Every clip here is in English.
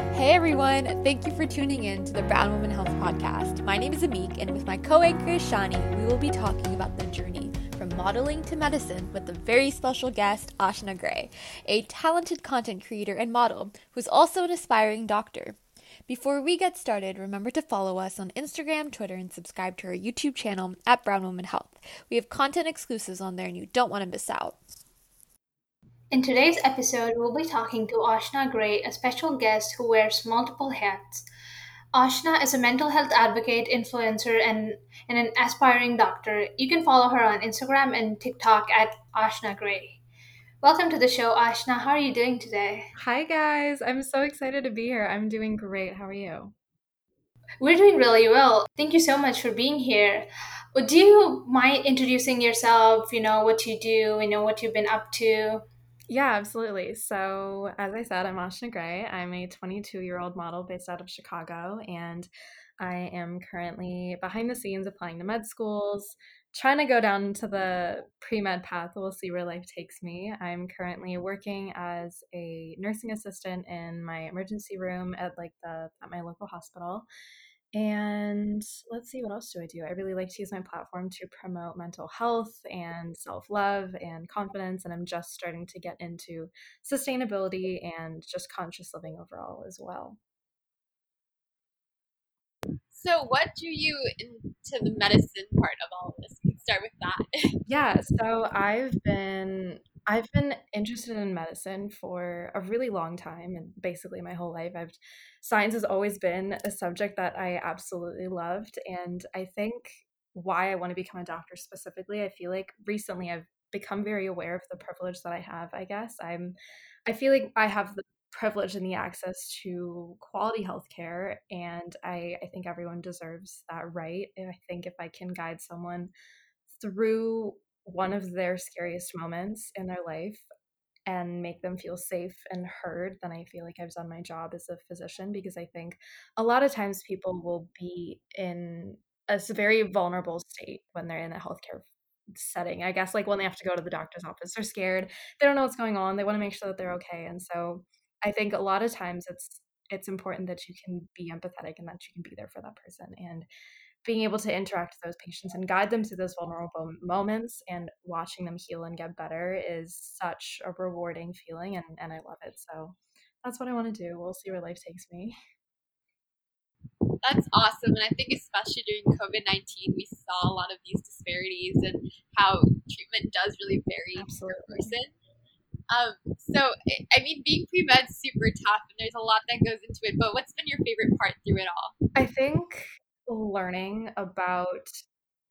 Hey everyone, thank you for tuning in to the Brown Women Health Podcast. My name is Amik, and with my co anchor Ishani, we will be talking about the journey from modeling to medicine with a very special guest, Ashna Gray, a talented content creator and model who's also an aspiring doctor. Before we get started, remember to follow us on Instagram, Twitter, and subscribe to our YouTube channel at Brown Women Health. We have content exclusives on there and you don't want to miss out. In today's episode, we'll be talking to Ashna Gray, a special guest who wears multiple hats. Ashna is a mental health advocate, influencer, and, and an aspiring doctor. You can follow her on Instagram and TikTok at Ashna Gray. Welcome to the show, Ashna. How are you doing today? Hi, guys. I'm so excited to be here. I'm doing great. How are you? We're doing really well. Thank you so much for being here. Do you mind introducing yourself? You know, what you do, you know, what you've been up to? Yeah, absolutely. So, as I said, I'm Ashna Gray. I'm a 22 year old model based out of Chicago, and I am currently behind the scenes applying to med schools, trying to go down to the pre med path. We'll see where life takes me. I'm currently working as a nursing assistant in my emergency room at like the at my local hospital and let's see, what else do I do? I really like to use my platform to promote mental health and self love and confidence. And I'm just starting to get into sustainability and just conscious living overall as well. So, what drew you into the medicine part of all of this? We can start with that. yeah, so I've been I've been interested in medicine for a really long time and basically my whole life. I've science has always been a subject that I absolutely loved and I think why I want to become a doctor specifically, I feel like recently I've become very aware of the privilege that I have, I guess. I'm I feel like I have the privilege and the access to quality healthcare and I I think everyone deserves that right. And I think if I can guide someone through one of their scariest moments in their life and make them feel safe and heard, then I feel like I've done my job as a physician because I think a lot of times people will be in a very vulnerable state when they're in a healthcare setting. I guess like when they have to go to the doctor's office, they're scared, they don't know what's going on, they want to make sure that they're okay. And so I think a lot of times it's it's important that you can be empathetic and that you can be there for that person. And being able to interact with those patients and guide them through those vulnerable moments and watching them heal and get better is such a rewarding feeling and, and I love it. So that's what I want to do. We'll see where life takes me. That's awesome. And I think especially during COVID 19, we saw a lot of these disparities and how treatment does really vary Absolutely. per person. Um, so, I mean, being pre med super tough, and there's a lot that goes into it. But what's been your favorite part through it all? I think learning about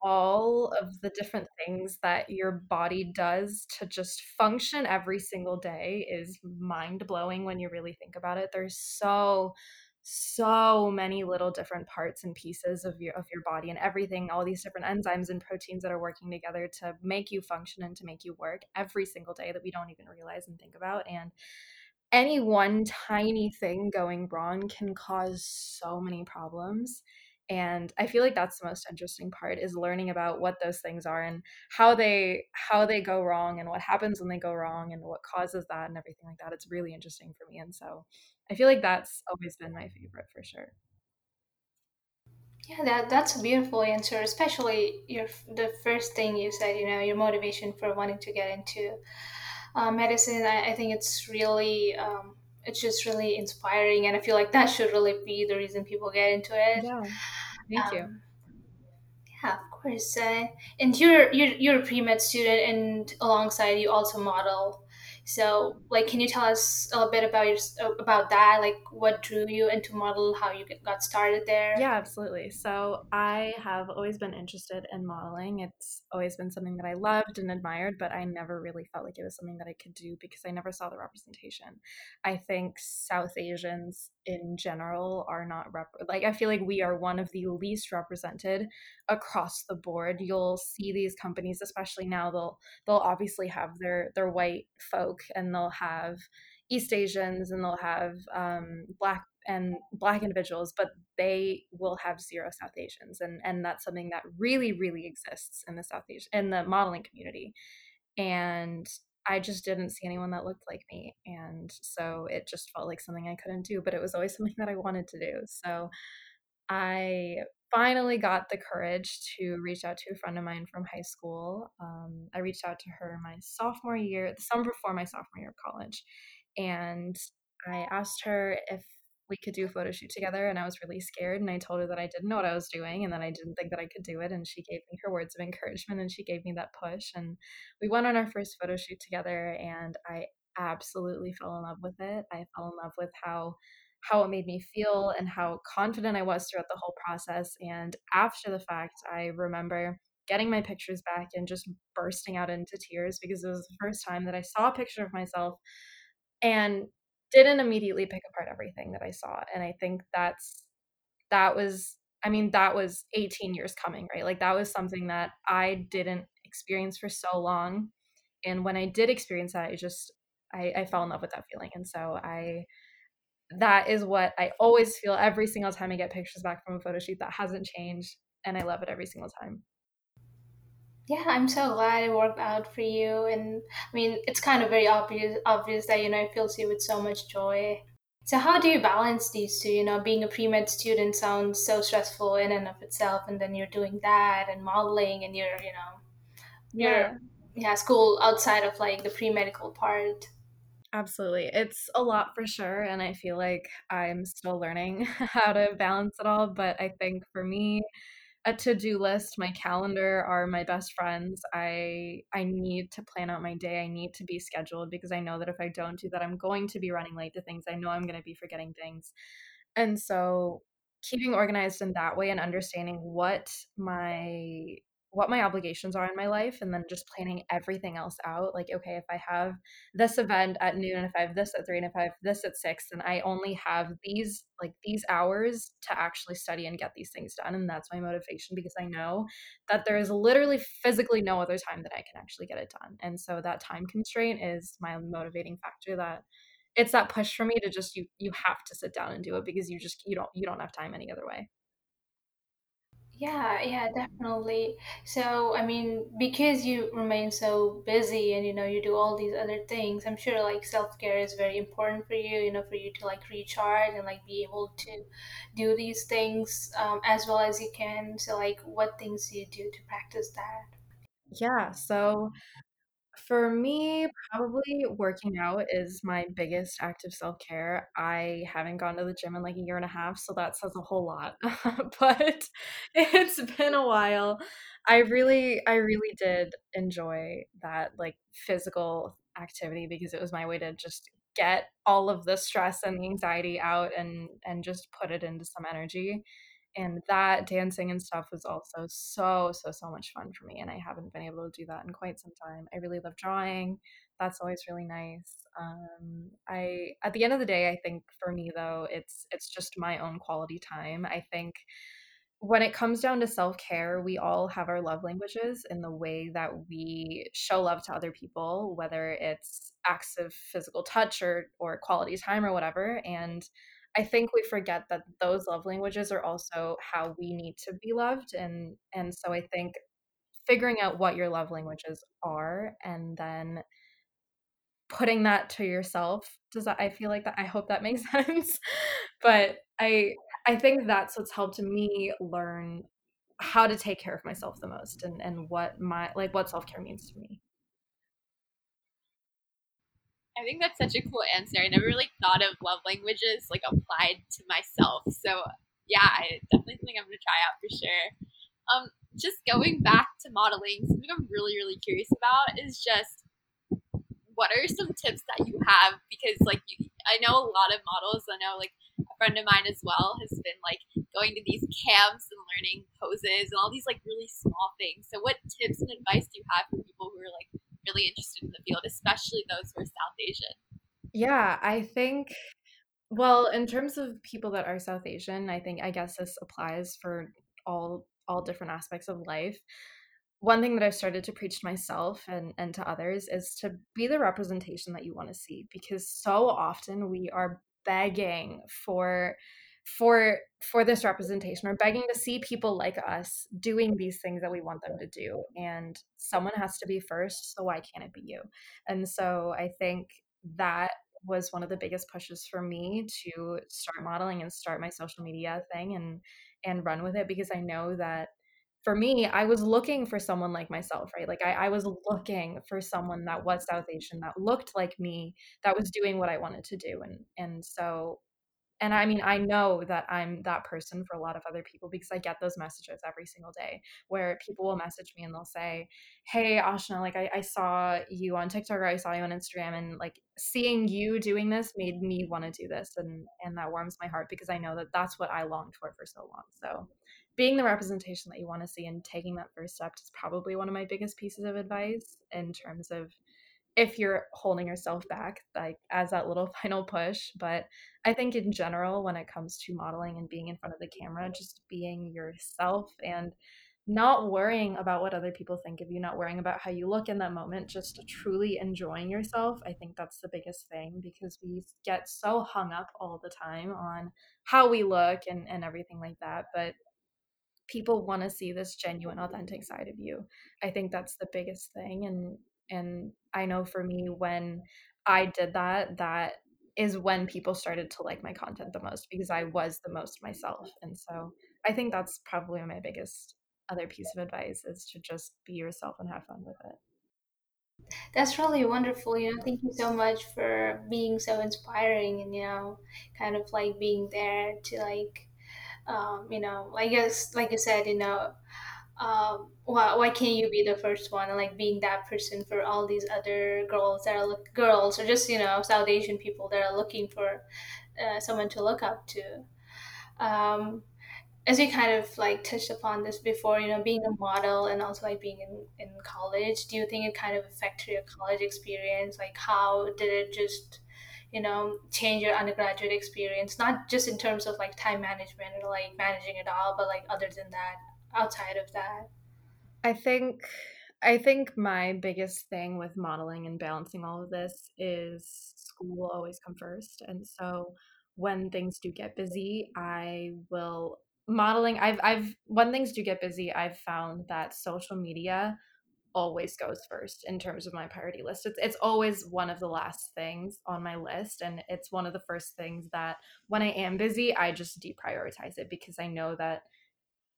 all of the different things that your body does to just function every single day is mind blowing when you really think about it. There's so so many little different parts and pieces of your of your body and everything all these different enzymes and proteins that are working together to make you function and to make you work every single day that we don't even realize and think about and any one tiny thing going wrong can cause so many problems and i feel like that's the most interesting part is learning about what those things are and how they how they go wrong and what happens when they go wrong and what causes that and everything like that. It's really interesting for me and so i feel like that's always been my favorite for sure. Yeah that that's a beautiful answer especially your the first thing you said you know your motivation for wanting to get into uh, medicine. I, I, think it's really um, it's just really inspiring and i feel like that should really be the reason people get into it. Yeah. Thank um, you yeah of course. Uh, and you're you're you're a pre-med student and alongside you also model so, like, can you tell us a little bit about your about that? Like, what drew you into model? How you got started there? Yeah, absolutely. So, I have always been interested in modeling. It's always been something that I loved and admired, but I never really felt like it was something that I could do because I never saw the representation. I think South Asians in general are not rep- like I feel like we are one of the least represented across the board. You'll see these companies, especially now, they'll they'll obviously have their their white folk and they'll have East Asians and they'll have um, black and black individuals, but they will have zero South Asians, and and that's something that really really exists in the South Asian in the modeling community. And I just didn't see anyone that looked like me. And so it just felt like something I couldn't do, but it was always something that I wanted to do. So I finally got the courage to reach out to a friend of mine from high school. Um, I reached out to her my sophomore year, the summer before my sophomore year of college. And I asked her if we could do a photo shoot together and I was really scared and I told her that I didn't know what I was doing and that I didn't think that I could do it and she gave me her words of encouragement and she gave me that push and we went on our first photo shoot together and I absolutely fell in love with it. I fell in love with how how it made me feel and how confident I was throughout the whole process and after the fact I remember getting my pictures back and just bursting out into tears because it was the first time that I saw a picture of myself and didn't immediately pick apart everything that I saw. And I think that's that was I mean, that was 18 years coming, right? Like that was something that I didn't experience for so long. And when I did experience that, I just I, I fell in love with that feeling. And so I that is what I always feel every single time I get pictures back from a photo shoot that hasn't changed. And I love it every single time yeah i'm so glad it worked out for you and i mean it's kind of very obvious obvious that you know it fills you with so much joy so how do you balance these two you know being a pre-med student sounds so stressful in and of itself and then you're doing that and modeling and you're you know you're yeah, yeah school outside of like the pre-medical part Absolutely. It's a lot for sure. And I feel like I'm still learning how to balance it all. But I think for me, a to-do list my calendar are my best friends i i need to plan out my day i need to be scheduled because i know that if i don't do that i'm going to be running late to things i know i'm going to be forgetting things. And so keeping organized in that way and understanding what my what my obligations are in my life and then just planning everything else out like okay if i have this event at noon and if i have this at 3 and if i have this at 6 and i only have these like these hours to actually study and get these things done and that's my motivation because i know that there is literally physically no other time that i can actually get it done and so that time constraint is my motivating factor that it's that push for me to just you you have to sit down and do it because you just you don't you don't have time any other way yeah, yeah, definitely. So, I mean, because you remain so busy and you know you do all these other things, I'm sure like self-care is very important for you, you know, for you to like recharge and like be able to do these things um, as well as you can. So, like, what things do you do to practice that? Yeah, so for me, probably working out is my biggest act of self-care. I haven't gone to the gym in like a year and a half, so that says a whole lot. but it's been a while. I really I really did enjoy that like physical activity because it was my way to just get all of the stress and the anxiety out and and just put it into some energy and that dancing and stuff was also so so so much fun for me and i haven't been able to do that in quite some time. I really love drawing. That's always really nice. Um, i at the end of the day i think for me though it's it's just my own quality time. I think when it comes down to self-care we all have our love languages in the way that we show love to other people whether it's acts of physical touch or or quality time or whatever and I think we forget that those love languages are also how we need to be loved and and so I think figuring out what your love languages are and then putting that to yourself does that I feel like that I hope that makes sense but I I think that's what's helped me learn how to take care of myself the most and and what my like what self-care means to me I think that's such a cool answer. I never really thought of love languages like applied to myself. So yeah, I definitely think I'm gonna try out for sure. Um, just going back to modeling, something I'm really, really curious about is just what are some tips that you have? Because like you, I know a lot of models. I know like a friend of mine as well has been like going to these camps and learning poses and all these like really small things. So what tips and advice do you have for people who are like really interested in the field, especially those who are South Asian? Yeah, I think well, in terms of people that are South Asian, I think I guess this applies for all all different aspects of life. One thing that I've started to preach to myself and, and to others is to be the representation that you want to see because so often we are begging for for for this representation. Or begging to see people like us doing these things that we want them to do and someone has to be first so why can't it be you? And so i think that was one of the biggest pushes for me to start modeling and start my social media thing and and run with it because i know that for me i was looking for someone like myself right? Like I, I was looking for someone that was south asian that looked like me that was doing what i wanted to do and and so and I mean, I know that I'm that person for a lot of other people because I get those messages every single day where people will message me and they'll say, Hey, Ashna, like I, I saw you on TikTok or I saw you on Instagram and like seeing you doing this made me want to do this. And, and that warms my heart because I know that that's what I longed for for so long. So being the representation that you want to see and taking that first step is probably one of my biggest pieces of advice in terms of if you're holding yourself back like as that little final push but i think in general when it comes to modeling and being in front of the camera just being yourself and not worrying about what other people think of you not worrying about how you look in that moment just truly enjoying yourself i think that's the biggest thing because we get so hung up all the time on how we look and, and everything like that but people want to see this genuine authentic side of you. I think that's the biggest thing and and i know for me when i did that that is when people started to like my content the most because i was the most myself and so i think that's probably my biggest other piece of advice is to just be yourself and have fun with it. That's really wonderful you know thank you so much for being so inspiring and you know kind of like being there to like um, you know like i guess like you said you know um, why, why can't you be the first one and like being that person for all these other girls that are look, girls or just you know south asian people that are looking for uh, someone to look up to? Um, as you kind of like touched upon this before you know being a model and also like being in, in college do you think it kind of affected your college experience? Like how did it just you know change your undergraduate experience? Not just in terms of like time management or like managing it all but like other than that outside of that? I think I think my biggest thing with modeling and balancing all of this is school will always come first. And so when things do get busy, I will modeling I've I've when things do get busy, I've found that social media always goes first in terms of my priority list. It's it's always one of the last things on my list and it's one of the first things that when I am busy, I just deprioritize it because I know that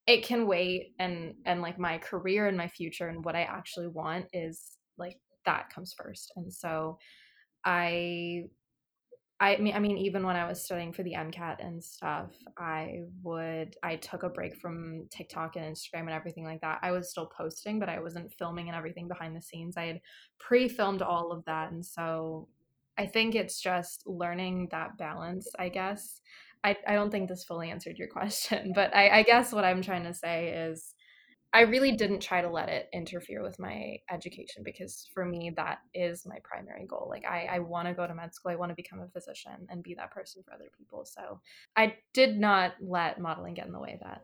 it can wait and and like my career and my future and what I actually want is like that comes first. And so I I mean I mean even when I was studying for the MCAT and stuff, I would I took a break from TikTok and Instagram and everything like that. I was still posting, but I wasn't filming and everything behind the scenes. I had pre-filmed all of that and so I think it's just learning that balance, I guess. I, I don't think this fully answered your question, but I, I guess what I'm trying to say is I really didn't try to let it interfere with my education because for me, that is my primary goal. Like, I, I want to go to med school, I want to become a physician and be that person for other people. So I did not let modeling get in the way of that.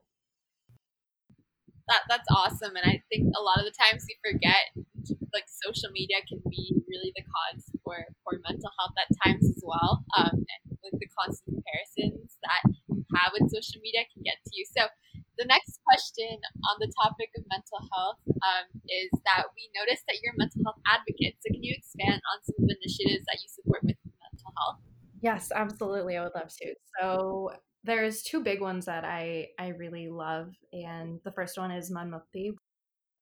That, that's awesome. And I think a lot of the times we forget like social media can be really the cause for, for mental health at times as well. Um, and like the constant comparisons that you have with social media can get to you. So the next question on the topic of mental health um, is that we noticed that you're a mental health advocate. So can you expand on some of the initiatives that you support with mental health? Yes, absolutely. I would love to. So there's two big ones that I I really love, and the first one is Man Mukti.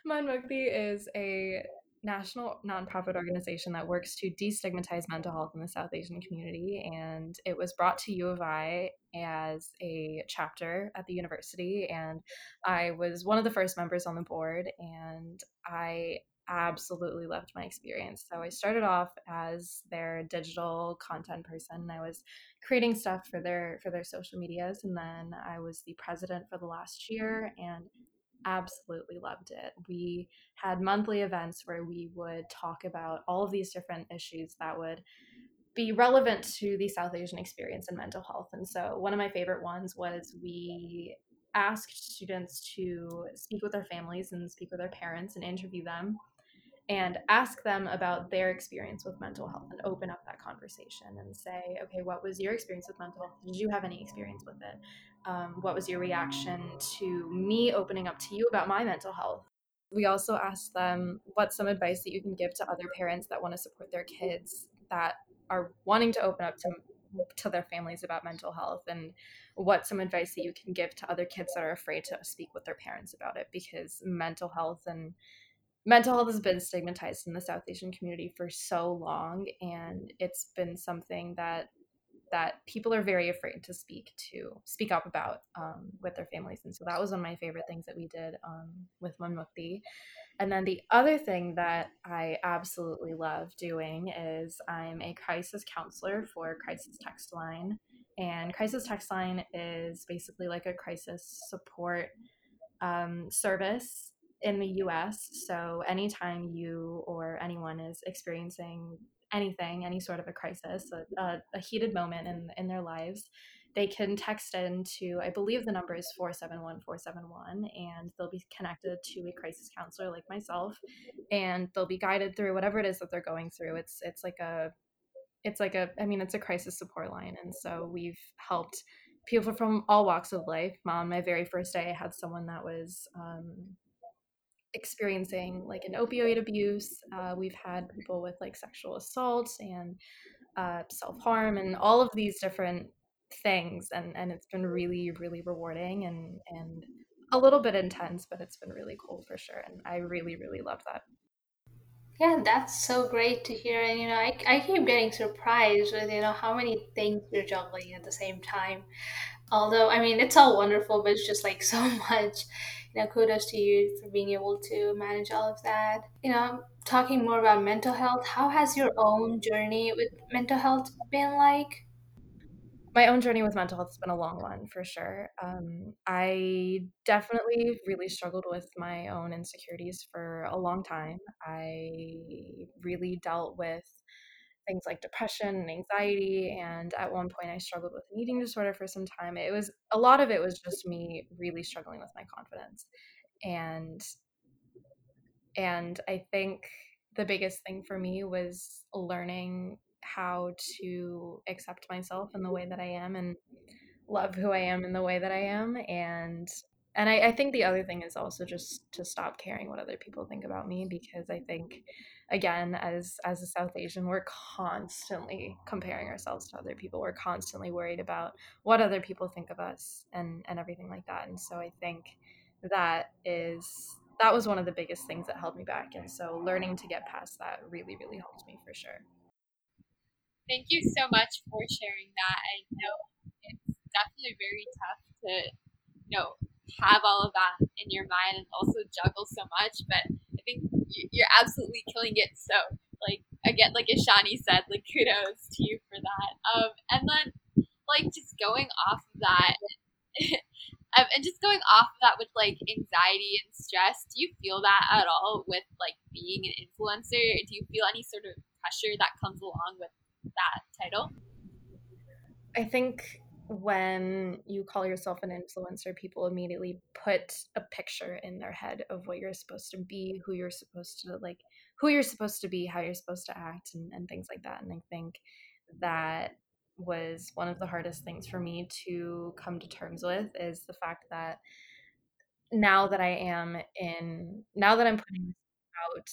Man Mukti is a national nonprofit organization that works to destigmatize mental health in the South Asian community. And it was brought to U of I as a chapter at the university. And I was one of the first members on the board. And I absolutely loved my experience. So I started off as their digital content person. I was creating stuff for their for their social medias and then I was the president for the last year and absolutely loved it. We had monthly events where we would talk about all of these different issues that would be relevant to the South Asian experience in mental health. And so, one of my favorite ones was we asked students to speak with their families and speak with their parents and interview them and ask them about their experience with mental health and open up that conversation and say, okay, what was your experience with mental health? Did you have any experience with it? Um, what was your reaction to me opening up to you about my mental health? We also asked them what's some advice that you can give to other parents that want to support their kids that are wanting to open up to to their families about mental health and what some advice that you can give to other kids that are afraid to speak with their parents about it because mental health and mental health has been stigmatized in the South Asian community for so long, and it's been something that that people are very afraid to speak to speak up about um, with their families and so that was one of my favorite things that we did um, with Manmukti. And then the other thing that I absolutely love doing is I'm a crisis counselor for Crisis Text Line. And Crisis Text Line is basically like a crisis support um, service in the US. So anytime you or anyone is experiencing anything, any sort of a crisis, a, a, heated moment in, in their lives, they can text into, I believe the number is 471 471, and they'll be connected to a crisis counselor like myself, and they'll be guided through whatever it is that they're going through. It's, it's like a, it's like a, I mean, it's a crisis support line. And so we've helped people from all walks of life. On my very first day, I had someone that was um, experiencing like an opioid abuse. Uh, we've had people with like sexual assault and uh, self harm and all of these different things, and and it's been really really rewarding and and a little bit intense, but it's been really cool for sure, and I really really love that. Yeah, that's so great to hear. And you know, I, I keep getting surprised with you know how many things you're juggling at the same time. Although I mean, it's all wonderful, but it's just like so much you know, kudos to you for being able to manage all of that. You know, talking more about mental health, how has your own journey with mental health been like? My own journey with mental health has been a long one for sure. Um, I definitely really struggled with my own insecurities for a long time. I really dealt with things like depression and anxiety and at one point i struggled with an eating disorder for some time it was a lot of it was just me really struggling with my confidence and and i think the biggest thing for me was learning how to accept myself in the way that i am and love who i am in the way that i am and and I, I think the other thing is also just to stop caring what other people think about me because i think again as as a south asian we're constantly comparing ourselves to other people. We're constantly worried about what other people think of us and and everything like that and so i think that is that was one of the biggest things that held me back and so learning to get past that really really helped me for sure thank you so much for sharing that i know it's definitely very tough to you know have all of that in your mind and also juggle so much but i think you're absolutely killing it. So, like again, like Ishani said, like kudos to you for that. Um, and then like just going off of that. um, and just going off of that with like anxiety and stress, do you feel that at all with like being an influencer? Do you feel any sort of pressure that comes along with that title? I think when you call yourself an influencer, people immediately put a picture in their head of what you're supposed to be, who you're supposed to like, who you're supposed to be, how you're supposed to act, and, and things like that. And I think that was one of the hardest things for me to come to terms with is the fact that now that I am in, now that I'm putting out,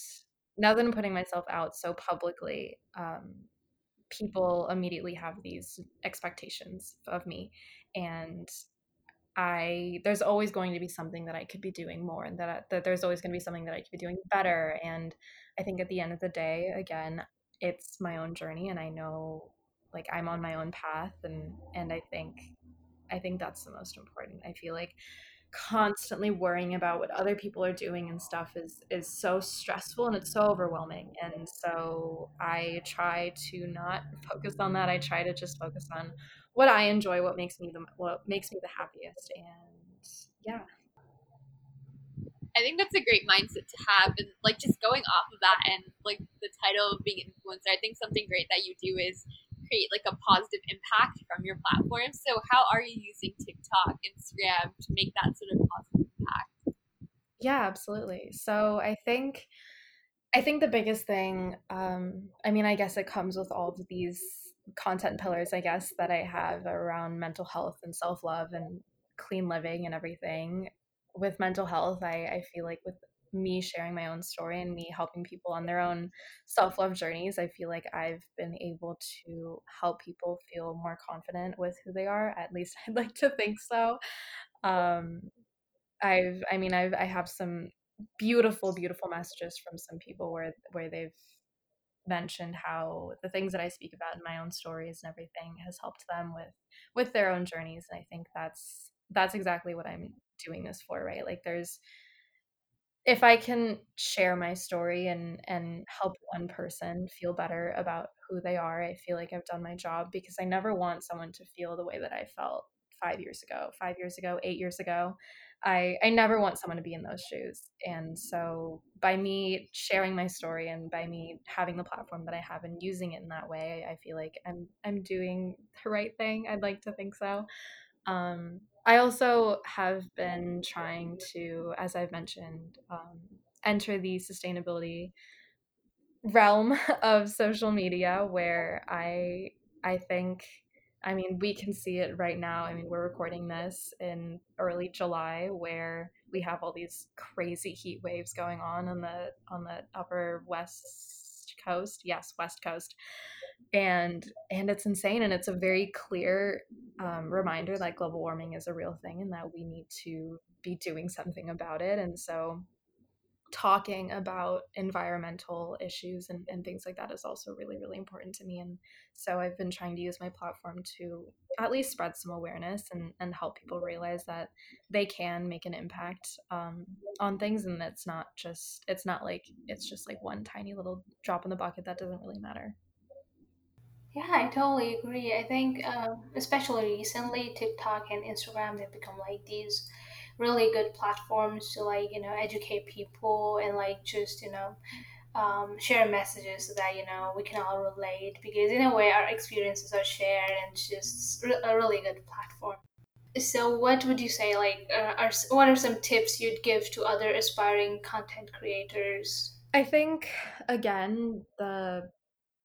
now that I'm putting myself out so publicly, um, people immediately have these expectations of me and I there's always going to be something that I could be doing more and that, that there's always going to be something that I could be doing better and I think at the end of the day again it's my own journey and I know like I'm on my own path and and I think I think that's the most important. I feel like constantly worrying about what other people are doing and stuff is is so stressful and it's so overwhelming. And so i try to not focus on that. I try to just focus on what i enjoy what makes me the what makes me the happiest. And yeah. I think that's a great mindset to have, and like just going off of that, and like the title of being influencer. I think something great that you do is create like a positive impact from your platform. So how are you using TikTok, Instagram to make that sort of positive impact? Yeah, absolutely. So I think I think the biggest thing, um, I mean, I guess it comes with all of these content pillars, I guess, that I have around mental health and self love and clean living and everything. With mental health, I, I feel like with me sharing my own story and me helping people on their own self love journeys, I feel like I've been able to help people feel more confident with who they are. At least I'd like to think so. Um, I've, I mean, I've, I have some beautiful, beautiful messages from some people where where they've mentioned how the things that I speak about in my own stories and everything has helped them with with their own journeys. And I think that's that's exactly what I'm doing this for, right? Like there's if I can share my story and and help one person feel better about who they are, I feel like I've done my job because I never want someone to feel the way that I felt 5 years ago, 5 years ago, 8 years ago. I I never want someone to be in those shoes. And so by me sharing my story and by me having the platform that I have and using it in that way, I feel like I'm I'm doing the right thing. I'd like to think so. Um, I also have been trying to, as I've mentioned, um, enter the sustainability realm of social media where I I think I mean, we can see it right now. I mean, we're recording this in early July where we have all these crazy heat waves going on on the on the upper west coast. Yes, west coast. And and it's insane and it's a very clear um, reminder that global warming is a real thing and that we need to be doing something about it. And so talking about environmental issues and, and things like that is also really really important to me and so i've been trying to use my platform to at least spread some awareness and, and help people realize that they can make an impact um, on things and it's not just it's not like it's just like one tiny little drop in the bucket that doesn't really matter yeah i totally agree. I think uh, especially recently tiktok and instagram have become like these really good platforms to like you know educate people and like just you know um, share messages so that you know we can all relate because in a way our experiences are shared and it's just a really good platform. So what would you say like uh, are what are some tips you'd give to other aspiring content creators? I think again the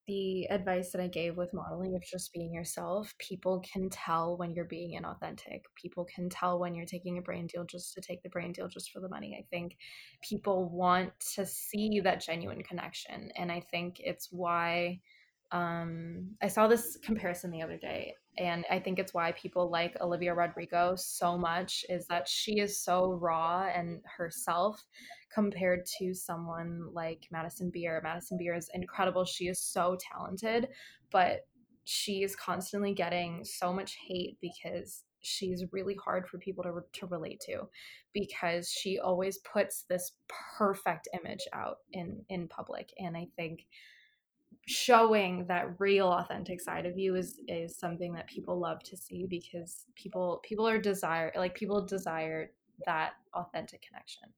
the advice that I gave with modeling of just being yourself, people can tell when you're being inauthentic. People can tell when you're taking a brand deal just to take the brand deal just for the money. I think people want to see that genuine connection. And I think it's why um, I saw this comparison the other day. And I think it's why people like Olivia Rodrigo so much is that she is so raw and herself compared to someone like Madison Beer. Madison Beer is incredible. She is so talented, but she is constantly getting so much hate because she's really hard for people to, to relate to because she always puts this perfect image out in in public and i think showing that real authentic side of you is is something that people love to see because people people are desire like people desire that authentic connection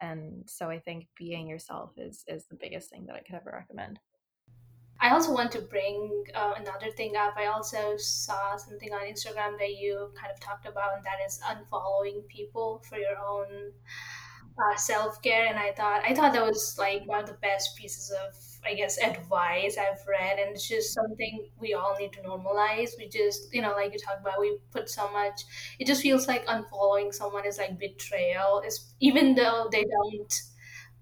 and so i think being yourself is is the biggest thing that i could ever recommend. I also want to bring uh, another thing up. I also saw something on instagram that you kind of talked about and that is unfollowing people for your own uh, self-care and i thought i thought that was like one of the best pieces of i guess advice i've read and it's just something we all need to normalize. We just you know like you talk about we put so much it just feels like unfollowing someone is like betrayal is even though they don't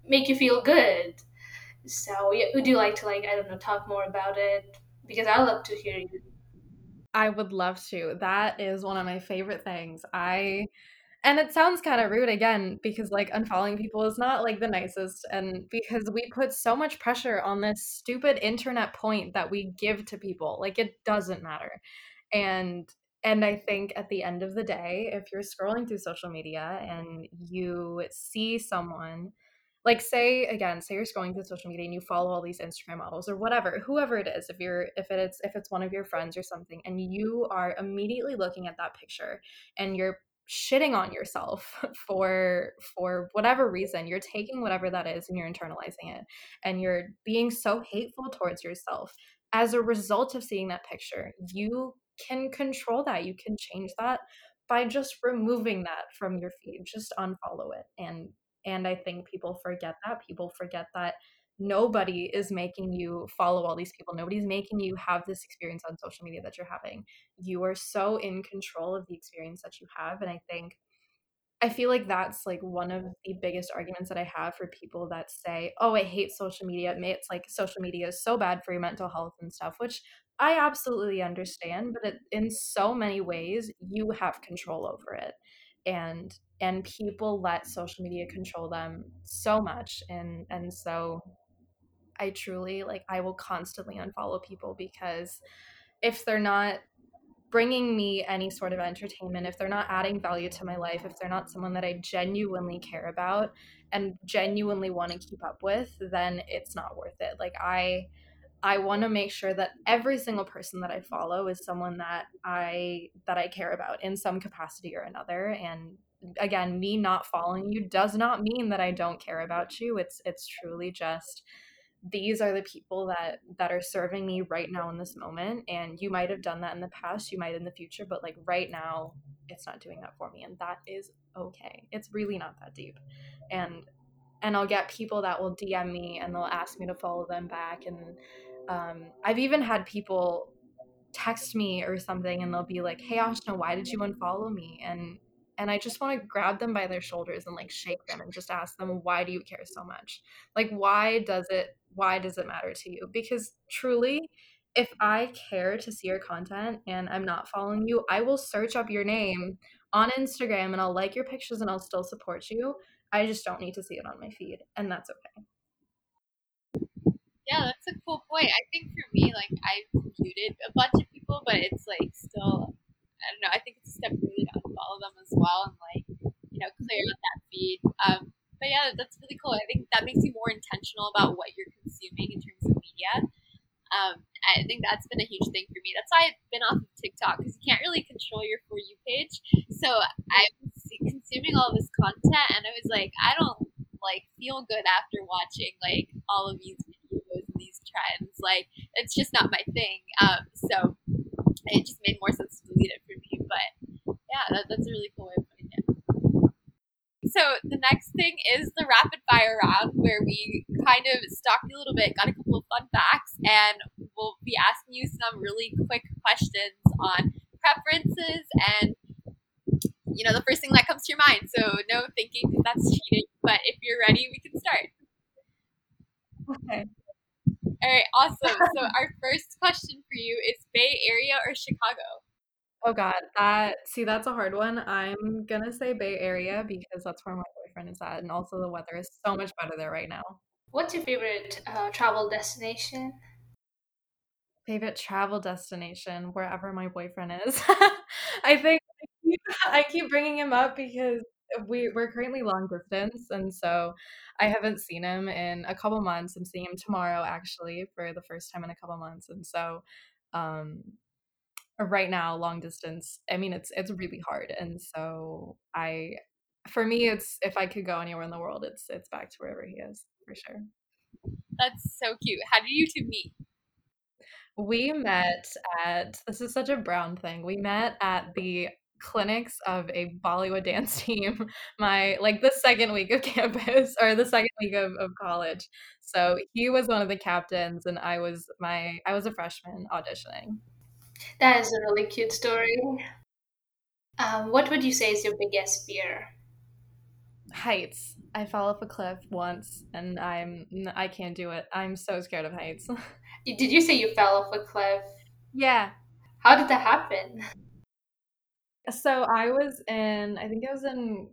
make you feel good. So yeah, would you like to like i don't know talk more about it? Because i love to hear you. I would love to. That is one of my favorite things. I and it sounds kind of rude again because like unfollowing people is not like the nicest and because we put so much pressure on this stupid internet point that we give to people like it doesn't matter. And and i think at the end of the day if you're scrolling through social media and you see someone like say again say you're scrolling through social media and you follow all these instagram models or whatever whoever it is if you're if it's if it's one of your friends or something and you are immediately looking at that picture and you're shitting on yourself for for whatever reason. You're taking whatever that is and you're internalizing it and you're being so hateful towards yourself. As a result of seeing that picture you can control that. You can change that by just removing that from your feed. Just unfollow it. And and i think people forget that. People forget that nobody is making you follow all these people. Nobody's making you have this experience on social media that you're having. You are so in control of the experience that you have. And I think I feel like that's like one of the biggest arguments that I have for people that say, "Oh, I hate social media. It's like social media is so bad for your mental health and stuff," which I absolutely understand, but it, in so many ways, you have control over it. And and people let social media control them so much and and so I truly like I will constantly unfollow people because if they're not bringing me any sort of entertainment, if they're not adding value to my life, if they're not someone that I genuinely care about and genuinely want to keep up with, then it's not worth it. Like I I want to make sure that every single person that I follow is someone that I that I care about in some capacity or another and again me not following you does not mean that I don't care about you it's it's truly just these are the people that that are serving me right now in this moment and you might have done that in the past you might in the future but like right now it's not doing that for me and that is okay. It's really not that deep. And and I'll get people that will DM me and they'll ask me to follow them back and um, I've even had people text me or something and they'll be like hey Ashna why did you unfollow me? And and I just want to grab them by their shoulders and like shake them and just ask them why do you care so much? Like why does it why does it matter to you? Because truly, if I care to see your content and I'm not following you, I will search up your name on Instagram and I'll like your pictures and I'll still support you. I just don't need to see it on my feed, and that's okay. Yeah, that's a cool point. I think for me, like I've muted a bunch of people, but it's like still, I don't know. I think it's a step really to unfollow them as well and like you know clear out that feed. Um, but yeah, that's really cool. I think that makes you more intentional about what you're consuming in terms of media. Um, I think that's been a huge thing for me. That's why I've been off of TikTok because you can't really control your For You page. So I was consuming all this content and I was like, I don't like feel good after watching like all of these videos and these trends. Like it's just not my thing. Um, so it just made more sense to delete it for me. But yeah, that, that's a really cool way of so the next thing is the rapid fire round where we kind of stalked you a little bit, got a couple of fun facts, and we'll be asking you some really quick questions on preferences and you know the first thing that comes to your mind. So no thinking because that's cheating. But if you're ready, we can start. Okay. All right, awesome. so our first question for you is Bay Area or Chicago? Oh God, that see that's a hard one. I'm gonna say Bay Area because that's where my boyfriend is at, and also the weather is so much better there right now. What's your favorite uh, travel destination? Favorite travel destination, wherever my boyfriend is. I think I keep, bringing him up because we we're currently long distance, and so I haven't seen him in a couple months. I'm seeing him tomorrow actually for the first time in a couple months, and so um right now long distance i mean it's it's really hard and so i for me it's if i could go anywhere in the world it's it's back to wherever he is for sure. That's so cute. How did you two meet? We met at this is such a brown thing we met at the clinics of a bollywood dance team my like the second week of campus or the second week of, of college. So he was one of the captains and i was my i was a freshman auditioning that is a really cute story. Um, what would you say is your biggest fear? Heights. I fell off a cliff once, and I'm I can't do it. I'm so scared of heights. Did you say you fell off a cliff? Yeah. How did that happen? So I was in, I think I was in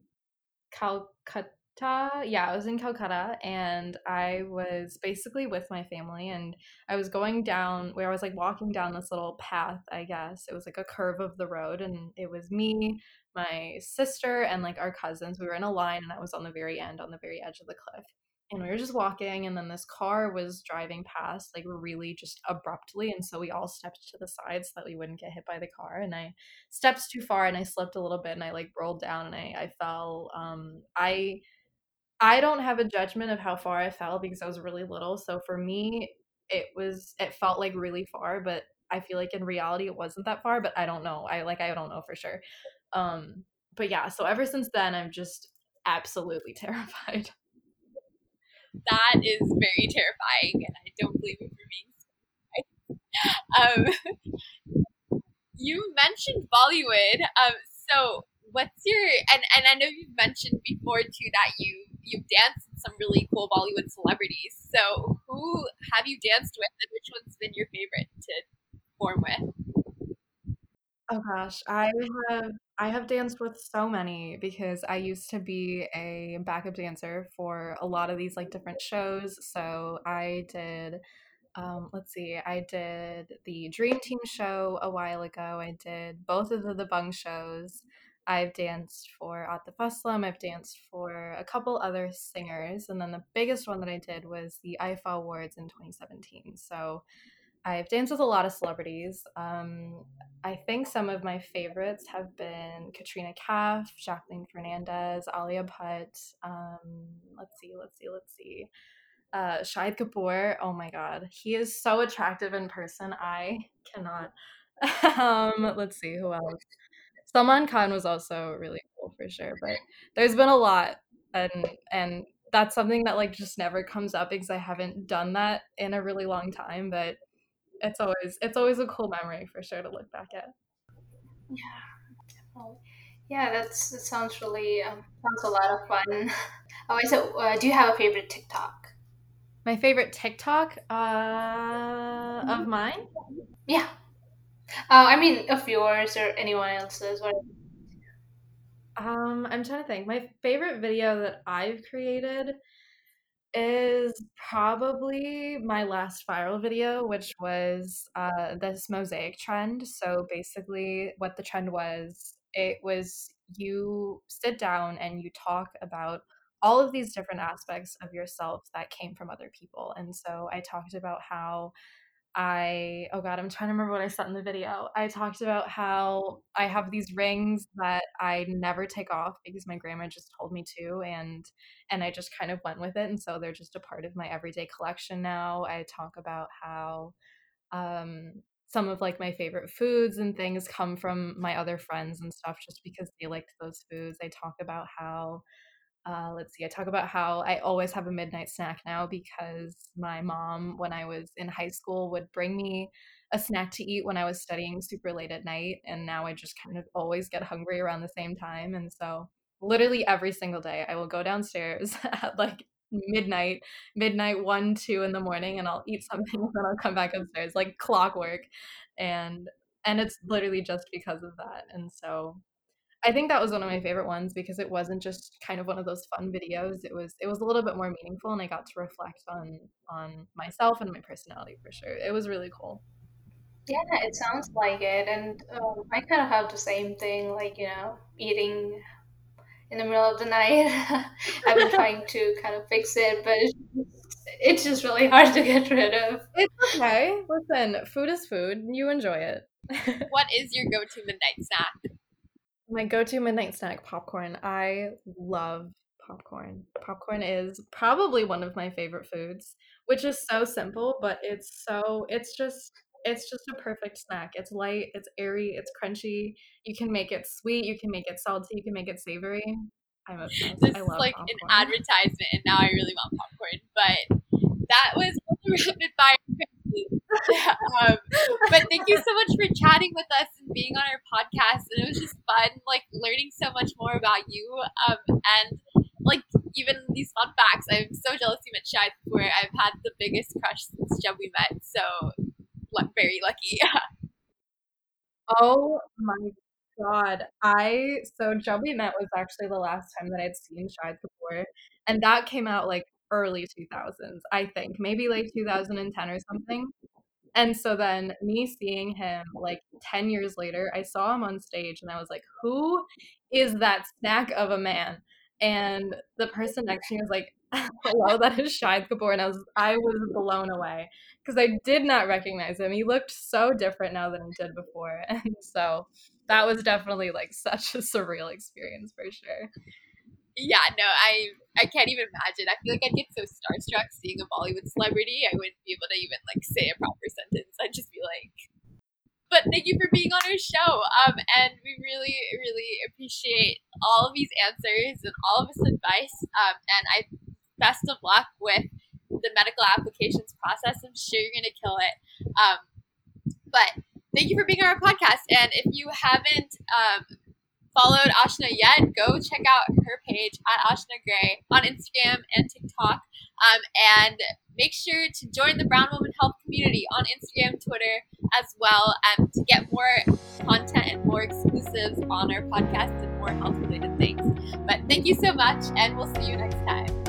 Calcutta yeah, I was in Calcutta and I was basically with my family and I was going down where I was like walking down this little path, I guess. It was like a curve of the road and it was me, my sister and like our cousins. We were in a line and I was on the very end on the very edge of the cliff. And we were just walking and then this car was driving past like really just abruptly and so we all stepped to the side so that we wouldn't get hit by the car and I stepped too far and I slipped a little bit and I like rolled down and I I fell um I I don't have a judgment of how far I fell because I was really little. So for me, it was it felt like really far, but I feel like in reality it wasn't that far, but I don't know. I like I don't know for sure. Um but yeah, so ever since then I'm just absolutely terrified. that is very terrifying, and I don't believe it for being. Um, you mentioned Bollywood. Um, so what's your and and I know you've mentioned before too that you you've danced with some really cool Bollywood celebrities. So who have you danced with, and which one's been your favorite to perform with? Oh gosh, I have I have danced with so many because I used to be a backup dancer for a lot of these like different shows. So I did um, let's see, I did the Dream Team show a while ago. I did both of the the Bung shows. I've danced for Atif Aslam. I've danced for a couple other singers. And then the biggest one that I did was the IIFA Awards in 2017. So I've danced with a lot of celebrities. Um, I think some of my favorites have been Katrina Kaif, Jacqueline Fernandez, Alia Bhatt. Um, let's see, let's see, let's see. Uh, Shahid Kapoor. Oh my god, he is so attractive in person. I cannot. um, let's see who else. Salman Khan was also really cool for sure, but there's been a lot, and and that's something that like just never comes up because I haven't done that in a really long time. But it's always it's always a cool memory for sure to look back at. Yeah, definitely. Yeah, that's that sounds really um, sounds a lot of fun. Oh, I so uh, do you have a favorite TikTok? My favorite TikTok uh, of mm-hmm. mine? Yeah. Uh, I mean, of yours or anyone else's. Um, I'm trying to think. My favorite video that I've created is probably my last viral video, which was uh, this mosaic trend. So basically, what the trend was, it was you sit down and you talk about all of these different aspects of yourself that came from other people. And so I talked about how I, oh God, I'm trying to remember what I said in the video. I talked about how I have these rings that I never take off because my grandma just told me to and and I just kind of went with it and so they're just a part of my everyday collection now. I talk about how um some of like my favorite foods and things come from my other friends and stuff just because they liked those foods. I talk about how uh, let's see, I talk about how I always have a midnight snack now because my mom, when I was in high school, would bring me a snack to eat when I was studying super late at night. And now I just kind of always get hungry around the same time. And so, literally every single day, I will go downstairs at like midnight, midnight, one, two in the morning, and I'll eat something and then I'll come back upstairs like clockwork. And and it's literally just because of that. And so I think that was one of my favorite ones because it wasn't just kind of one of those fun videos. It was it was a little bit more meaningful, and I got to reflect on on myself and my personality for sure. It was really cool. Yeah, it sounds like it, and um, I kind of have the same thing. Like you know, eating in the middle of the night. I've been trying to kind of fix it, but it's just, it's just really hard to get rid of. It's okay. Listen, food is food. You enjoy it. what is your go-to midnight snack? My go-to midnight snack, popcorn. I love popcorn. Popcorn is probably one of my favorite foods, which is so simple, but it's so it's just it's just a perfect snack. It's light, it's airy, it's crunchy. You can make it sweet, you can make it salty, you can make it savory. I'm obsessed. This I love is like popcorn. an advertisement, and now I really want popcorn. But that was recommended by um, but thank you so much for chatting with us and being on our podcast. And it was just fun, like learning so much more about you. Um, and like even these fun facts, I'm so jealous you met Shahid before. I've had the biggest crush since Jab We Met, so very lucky. oh my god, I so Jab We Met was actually the last time that I'd seen Shahid before. and that came out like early 2000s, I think, maybe like 2010 or something. And so then me seeing him like 10 years later, I saw him on stage and I was like, who is that snack of a man? And the person next to me was like, hello, that is Shahid Kapoor. And I was, I was blown away because I did not recognize him. He looked so different now than he did before. And so that was definitely like such a surreal experience for sure yeah, no, I I can't even imagine. I feel like I'd get so starstruck seeing a Bollywood celebrity. I wouldn't be able to even like say a proper sentence. I'd just be like. But thank you for being on our show. Um, and we really, really appreciate all of these answers and all of this advice. Um, and I best of luck with the medical applications process. I'm sure you're to kill it. Um, but thank you for being on our podcast. And if you haven't um, followed Ashna yet, go check out her page at Ashna Gray on Instagram and TikTok. Um, and make sure to join the Brown Women Health community on Instagram, Twitter as well um, to get more content and more exclusives on our podcast and more health related things. But thank you so much, and we'll see you next time.